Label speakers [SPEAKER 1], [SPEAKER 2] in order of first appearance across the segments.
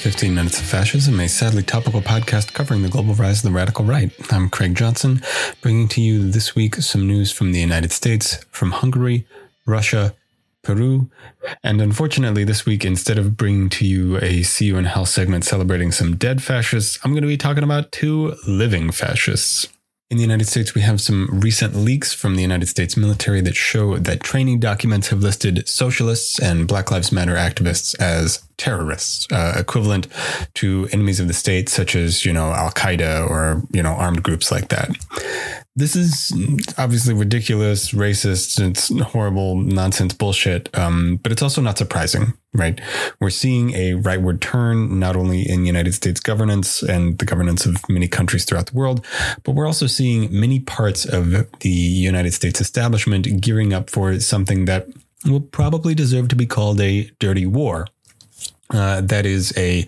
[SPEAKER 1] 15 Minutes of Fascism, a sadly topical podcast covering the global rise of the radical right. I'm Craig Johnson, bringing to you this week some news from the United States, from Hungary, Russia, Peru, and unfortunately this week, instead of bringing to you a See You in Hell segment celebrating some dead fascists, I'm going to be talking about two living fascists. In the United States, we have some recent leaks from the United States military that show that training documents have listed socialists and Black Lives Matter activists as terrorists, uh, equivalent to enemies of the state, such as, you know, Al Qaeda or, you know, armed groups like that. This is obviously ridiculous, racist, it's horrible, nonsense bullshit, um, but it's also not surprising, right? We're seeing a rightward turn, not only in United States governance and the governance of many countries throughout the world, but we're also seeing many parts of the United States establishment gearing up for something that will probably deserve to be called a dirty war. Uh, that is a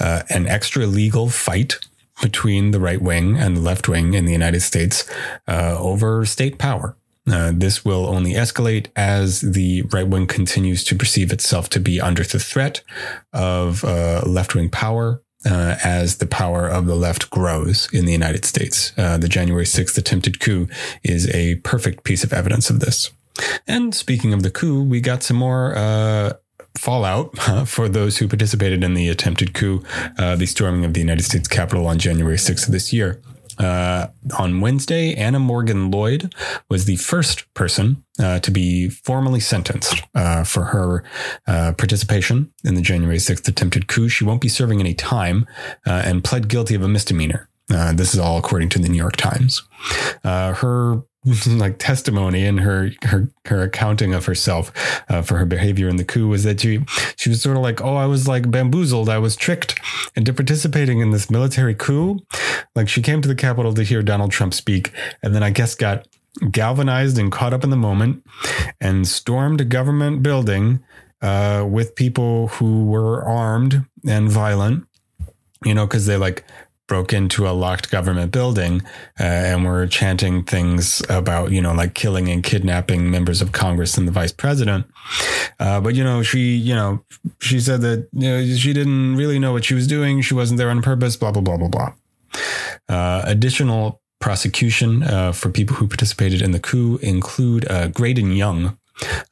[SPEAKER 1] uh, an extra legal fight between the right wing and the left wing in the United States uh, over state power. Uh, this will only escalate as the right wing continues to perceive itself to be under the threat of uh, left wing power. Uh, as the power of the left grows in the United States, uh, the January 6th attempted coup is a perfect piece of evidence of this. And speaking of the coup, we got some more uh, fallout uh, for those who participated in the attempted coup, uh, the storming of the United States Capitol on January 6th of this year. Uh, on Wednesday, Anna Morgan Lloyd was the first person uh, to be formally sentenced uh, for her uh, participation in the January 6th attempted coup. She won't be serving any time and pled guilty of a misdemeanor. this is all according to the New York Times. her like testimony in her her her accounting of herself uh, for her behavior in the coup was that she she was sort of like oh I was like bamboozled. I was tricked into participating in this military coup. Like she came to the Capitol to hear Donald Trump speak and then I guess got galvanized and caught up in the moment and stormed a government building uh, with people who were armed and violent you know because they like broke into a locked government building uh, and were chanting things about, you know, like killing and kidnapping members of Congress and the vice president. Uh, but, you know, she, you know, she said that you know, she didn't really know what she was doing. She wasn't there on purpose, blah, blah, blah, blah, blah. Uh, additional prosecution uh, for people who participated in the coup include uh, Graydon Young,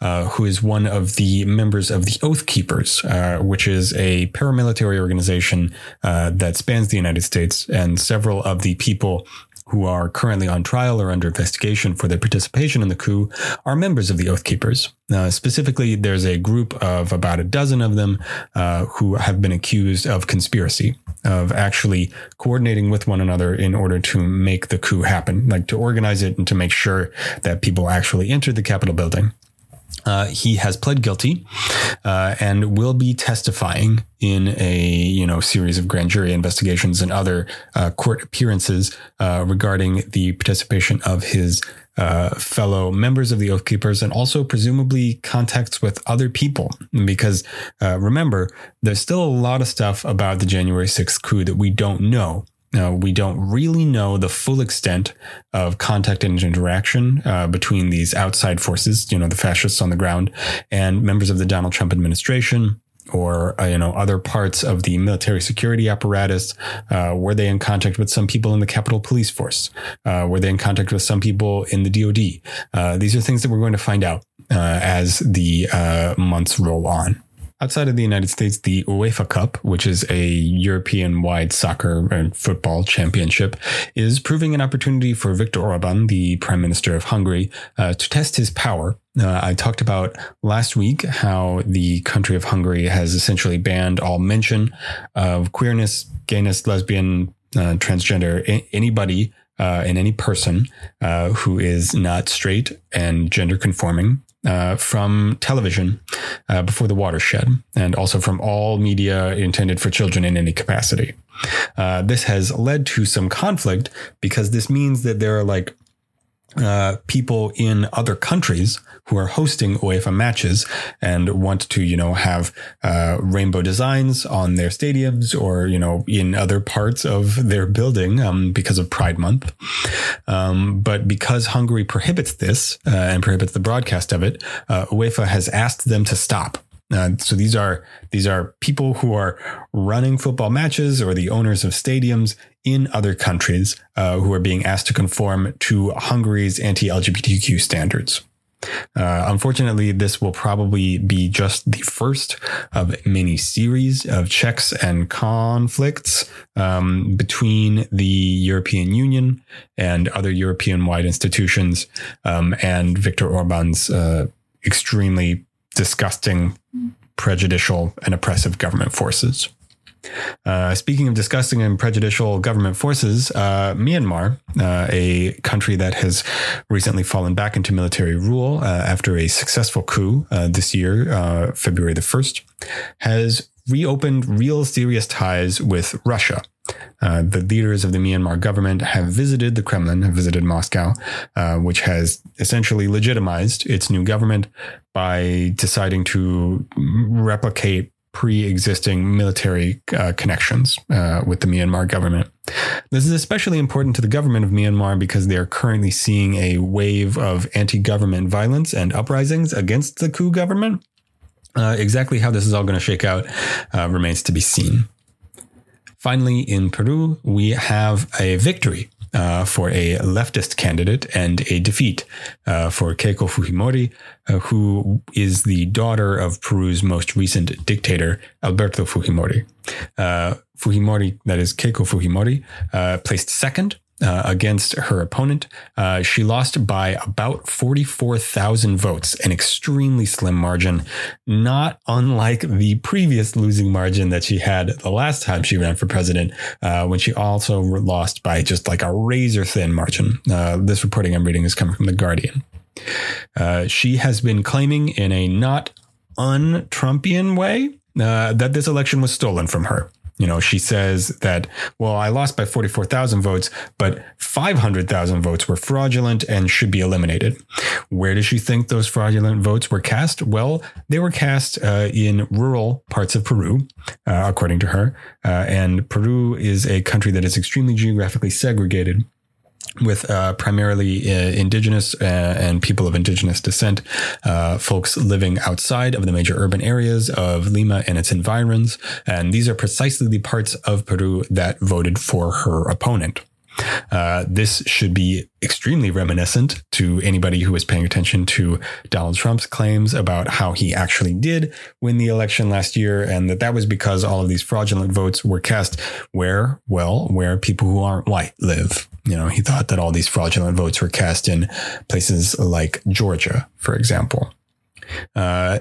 [SPEAKER 1] uh, who is one of the members of the Oath Keepers, uh, which is a paramilitary organization uh, that spans the United States, and several of the people who are currently on trial or under investigation for their participation in the coup are members of the Oath Keepers. Uh, specifically, there's a group of about a dozen of them uh, who have been accused of conspiracy, of actually coordinating with one another in order to make the coup happen, like to organize it and to make sure that people actually entered the Capitol building uh, he has pled guilty uh, and will be testifying in a you know series of grand jury investigations and other uh, court appearances uh, regarding the participation of his uh, fellow members of the Oath Keepers and also presumably contacts with other people. Because uh, remember, there's still a lot of stuff about the January 6th coup that we don't know. Now, we don't really know the full extent of contact and interaction uh, between these outside forces, you know, the fascists on the ground and members of the Donald Trump administration or uh, you know other parts of the military security apparatus. Uh, were they in contact with some people in the capitol police force? Uh, were they in contact with some people in the dod uh, these are things that we're going to find out uh, as the uh, months roll on Outside of the United States, the UEFA Cup, which is a European wide soccer and football championship, is proving an opportunity for Viktor Orban, the Prime Minister of Hungary, uh, to test his power. Uh, I talked about last week how the country of Hungary has essentially banned all mention of queerness, gayness, lesbian, uh, transgender, anybody uh, and any person uh, who is not straight and gender conforming uh, from television uh, before the watershed, and also from all media intended for children in any capacity. Uh, this has led to some conflict because this means that there are like uh, people in other countries who are hosting UEFA matches and want to, you know, have uh, rainbow designs on their stadiums or, you know, in other parts of their building um, because of Pride Month. Um, but because Hungary prohibits this uh, and prohibits the broadcast of it, uh, UEFA has asked them to stop. Uh, so these are these are people who are running football matches or the owners of stadiums in other countries uh, who are being asked to conform to Hungary's anti-LGBTQ standards. Uh, unfortunately, this will probably be just the first of many series of checks and conflicts um, between the European Union and other European wide institutions um, and Viktor Orban's uh, extremely disgusting, prejudicial, and oppressive government forces. Uh, speaking of disgusting and prejudicial government forces, uh, Myanmar, uh, a country that has recently fallen back into military rule uh, after a successful coup uh, this year, uh, February the 1st, has reopened real serious ties with Russia. the leaders of the Myanmar government have visited the Kremlin, have visited Moscow, which has essentially legitimized its new government by deciding to replicate pre-existing military uh, connections uh, with the Myanmar government. This is especially important to the government of Myanmar because they are currently seeing a wave of anti-government violence and uprisings against the coup government. Uh, exactly how this is all going to shake out uh, remains to be seen. Finally, in Peru, we have a victory uh, for a leftist candidate and a defeat uh, for Keiko Fujimori, uh, who is the daughter of Peru's most recent dictator, Alberto Fujimori. Uh, Fujimori, that is Keiko Fujimori, uh, placed second uh, against her opponent. Uh, she lost by about 44,000 votes, an extremely slim margin, not unlike the previous losing margin that she had the last time she ran for president, uh, when she also lost by just like a razor thin margin. Uh, this reporting I'm reading is coming from The Guardian. Uh, she has been claiming in a not un Trumpian way uh, that this election was stolen from her. You know, she says that, well, I lost by 44,000 votes, but 500,000 votes were fraudulent and should be eliminated. Where does she think those fraudulent votes were cast? Well, they were cast uh, in rural parts of Peru, uh, according to her. Uh, and Peru is a country that is extremely geographically segregated with uh, primarily uh, indigenous uh, and people of indigenous descent, uh, folks living outside of the major urban areas of Lima and its environs. And these are precisely the parts of Peru that voted for her opponent. Uh, this should be extremely reminiscent to anybody who is paying attention to Donald Trump's claims about how he actually did win the election last year, and that that was because all of these fraudulent votes were cast where, well, where people who aren't white live. You know, he thought that all these fraudulent votes were cast in places like Georgia, for example. Uh,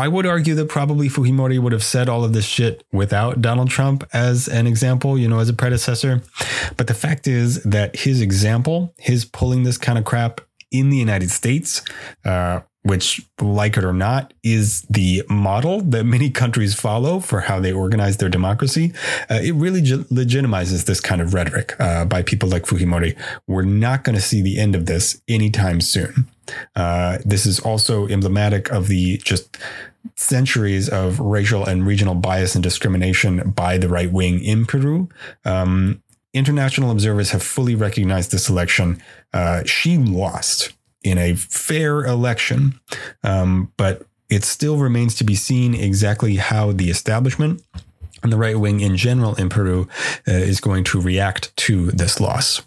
[SPEAKER 1] I would argue that probably Fujimori would have said all of this shit without Donald Trump as an example, you know, as a predecessor. But the fact is that his example, his pulling this kind of crap in the United States, uh, which, like it or not, is the model that many countries follow for how they organize their democracy. Uh, it really ge- legitimizes this kind of rhetoric uh, by people like Fujimori. We're not going to see the end of this anytime soon. Uh, this is also emblematic of the just centuries of racial and regional bias and discrimination by the right wing in Peru. Um, international observers have fully recognized this election. Uh, she lost in a fair election, um, but it still remains to be seen exactly how the establishment and the right wing in general in Peru uh, is going to react to this loss.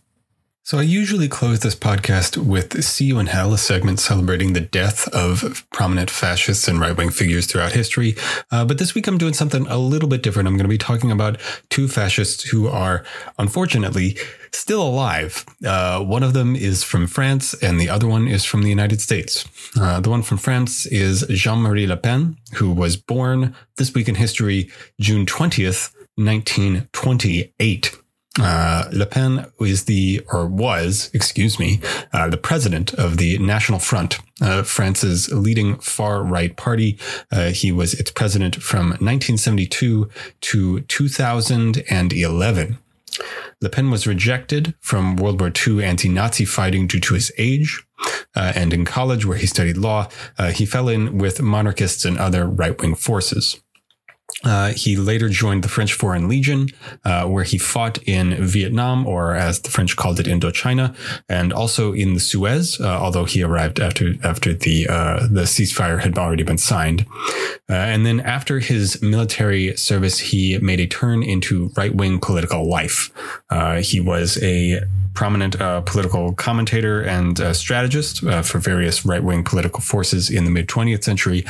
[SPEAKER 1] So I usually close this podcast with See You in Hell, a segment celebrating the death of prominent fascists and right-wing figures throughout history. Uh, but this week I'm doing something a little bit different. I'm going to be talking about two fascists who are unfortunately still alive. Uh, one of them is from France and the other one is from the United States. Uh, the one from France is Jean-Marie Le Pen, who was born this week in history, June 20th, 1928. Uh, Le Pen is the, or was, excuse me, uh, the president of the National Front, uh, France's leading far right party. Uh, he was its president from 1972 to 2011. Le Pen was rejected from World War II anti-Nazi fighting due to his age. Uh, and in college, where he studied law, uh, he fell in with monarchists and other right-wing forces. Uh, he later joined the French Foreign Legion, uh, where he fought in Vietnam, or as the French called it, Indochina, and also in the Suez. Uh, although he arrived after after the uh, the ceasefire had already been signed, uh, and then after his military service, he made a turn into right wing political life. He was a prominent uh, political commentator and uh, strategist uh, for various right wing political forces in the mid 20th century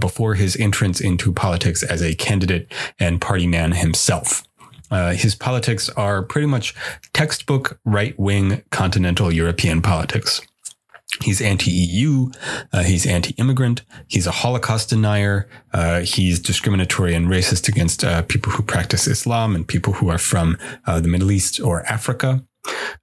[SPEAKER 1] before his entrance into politics as a candidate and party man himself. Uh, his politics are pretty much textbook right wing continental European politics. He's anti-EU. Uh, he's anti-immigrant. He's a Holocaust denier. Uh, he's discriminatory and racist against uh, people who practice Islam and people who are from uh, the Middle East or Africa.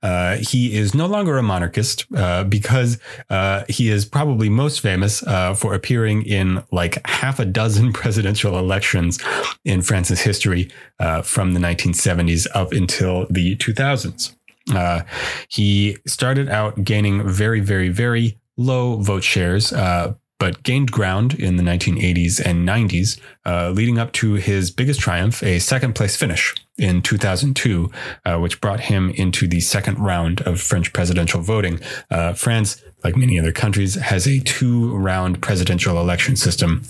[SPEAKER 1] Uh, he is no longer a monarchist uh, because uh, he is probably most famous uh, for appearing in like half a dozen presidential elections in France's history uh, from the 1970s up until the 2000s. Uh, he started out gaining very, very, very low vote shares, but gained ground in the 1980s and 90s, uh, leading up to his biggest triumph, a second place finish in 2002, uh, which brought him into the second round of French presidential voting. Uh, France, like many other countries, has a two round presidential election system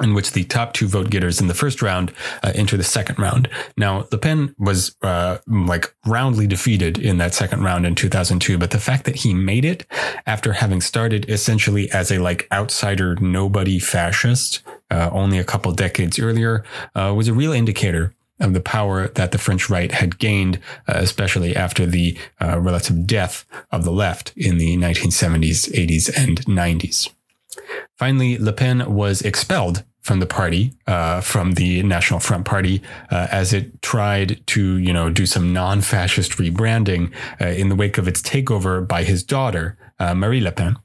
[SPEAKER 1] in which the top two vote getters in the first round uh, enter the second round. Now, Le Pen was uh, like roundly defeated in that second round in 2002, but the fact that he made it after having started essentially as a like outsider, nobody fascist, uh, only a couple decades earlier, uh, was a real indicator of the power that the French right had gained, uh, especially after the uh, relative death of the left in the 1970s, 80s, and 90s. Finally, Le Pen was expelled from the party, uh, from the National Front Party, uh, as it tried to, you know, do some non-fascist rebranding uh, in the wake of its takeover by his daughter, uh, Marie Le Pen.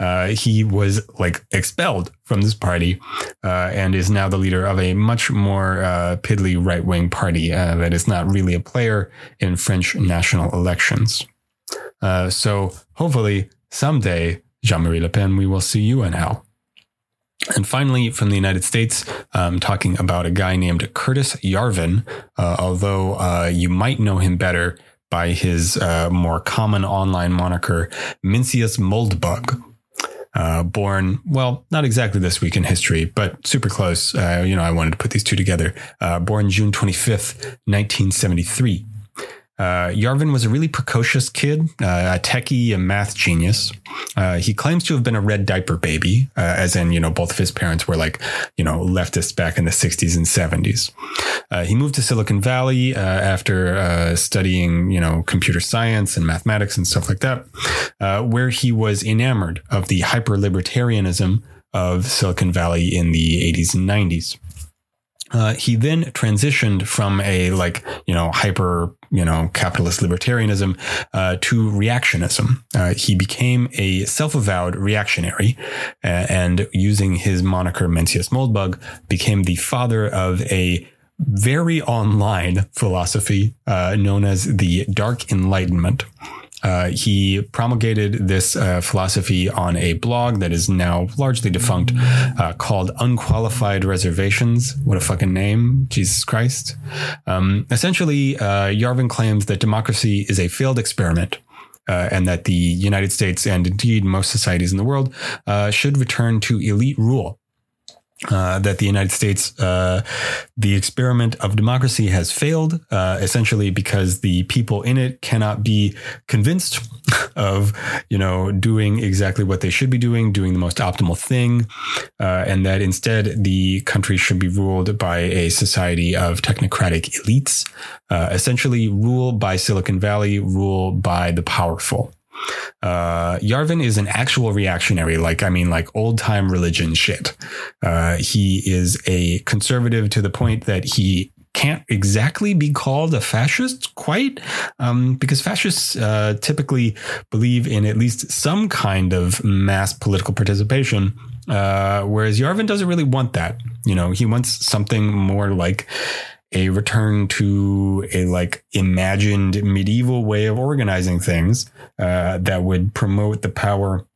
[SPEAKER 1] Uh, he was like expelled from this party uh, and is now the leader of a much more piddly right wing party that is not really a player in French national elections. so hopefully someday, Jean Marie Le Pen, we will see you in hell. And finally, from the United States, um, talking about a guy named Curtis Yarvin, uh, although uh, you might know him better by his uh, more common online moniker, Mencius Moldbug. Uh, born, well, not exactly this week in history, but super close. Uh, you know, I wanted to put these two together. Uh, born June 25th, 1973. Uh, Yarvin was a really precocious kid, uh, a techie, a math genius. Uh, he claims to have been a red diaper baby, uh, as in, you know, both of his parents were like, you know, leftists back in the 60s and 70s. Uh, he moved to Silicon Valley uh, after studying, you know, computer science and mathematics and stuff like that, where he was enamored of the hyper libertarianism of Silicon Valley in the 80s and 90s. Uh, he then transitioned from a like you know hyper you know capitalist libertarianism uh, to reactionism. Uh, he became a self-avowed reactionary, uh, and using his moniker Mencius Moldbug, became the father of a very online philosophy uh, known as the Dark Enlightenment. Uh, he promulgated this uh, philosophy on a blog that is now largely defunct uh, called Unqualified Reservations. What a fucking name. Jesus Christ. Um, essentially, uh, Yarvin claims that democracy is a failed experiment. Uh, and that the United States and indeed most societies in the world should return to elite rule uh, that the United States, uh, the experiment of democracy has failed, uh, essentially because the people in it cannot be convinced of, you know, doing exactly what they should be doing, doing the most optimal thing, uh, and that instead the country should be ruled by a society of technocratic elites, uh, essentially rule by Silicon Valley, rule by the powerful. Uh, Yarvin is an actual reactionary, like, I mean, like old time religion shit. Uh, he is a conservative to the point that he can't exactly be called a fascist quite, um, because fascists uh, typically believe in at least some kind of mass political participation. Uh, whereas Yarvin doesn't really want that. You know, he wants something more like a return to a like imagined medieval way of organizing things uh, that would promote the power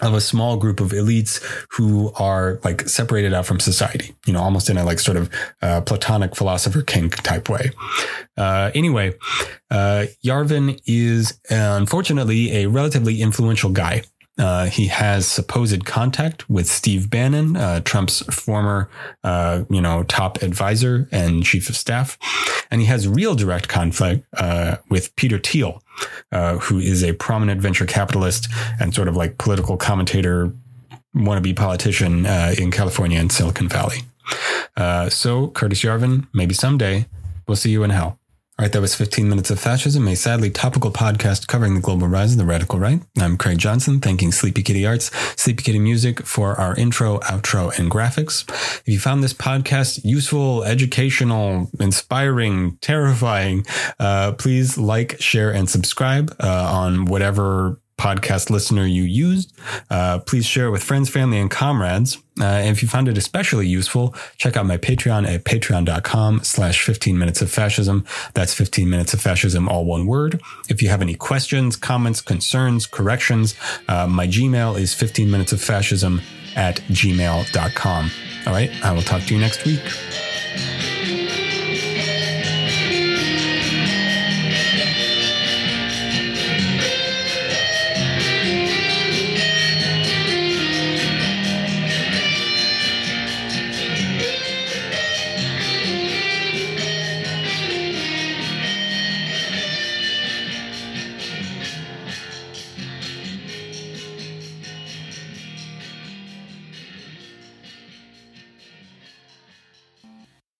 [SPEAKER 1] of a small group of elites who are like separated out from society, you know, almost in a like sort of uh, platonic philosopher king type way. Uh, anyway, uh, Yarvin is unfortunately a relatively influential guy uh, he has supposed contact with Steve Bannon, uh, Trump's former, uh, you know, top advisor and chief of staff, and he has real direct conflict uh, with Peter Thiel, uh, who is a prominent venture capitalist and sort of like political commentator, wannabe politician in California and Silicon Valley. so, Curtis Yarvin, maybe someday we'll see you in hell. All right, that was 15 Minutes of Fascism, a sadly topical podcast covering the global rise of the radical right. I'm Craig Johnson, thanking Sleepy Kitty Arts, Sleepy Kitty Music for our intro, outro, and graphics. If you found this podcast useful, educational, inspiring, terrifying, uh, please like, share, and subscribe uh, on whatever podcast listener you used. Uh, please share it with friends, family, and comrades. Uh, and if you found it especially useful, check out my Patreon at patreon.com slash 15 minutes of fascism. That's 15 minutes of fascism, all one word. If you have any questions, comments, concerns, corrections, uh, my Gmail is 15 minutes of fascism at gmail.com. All right. I will talk to you next week.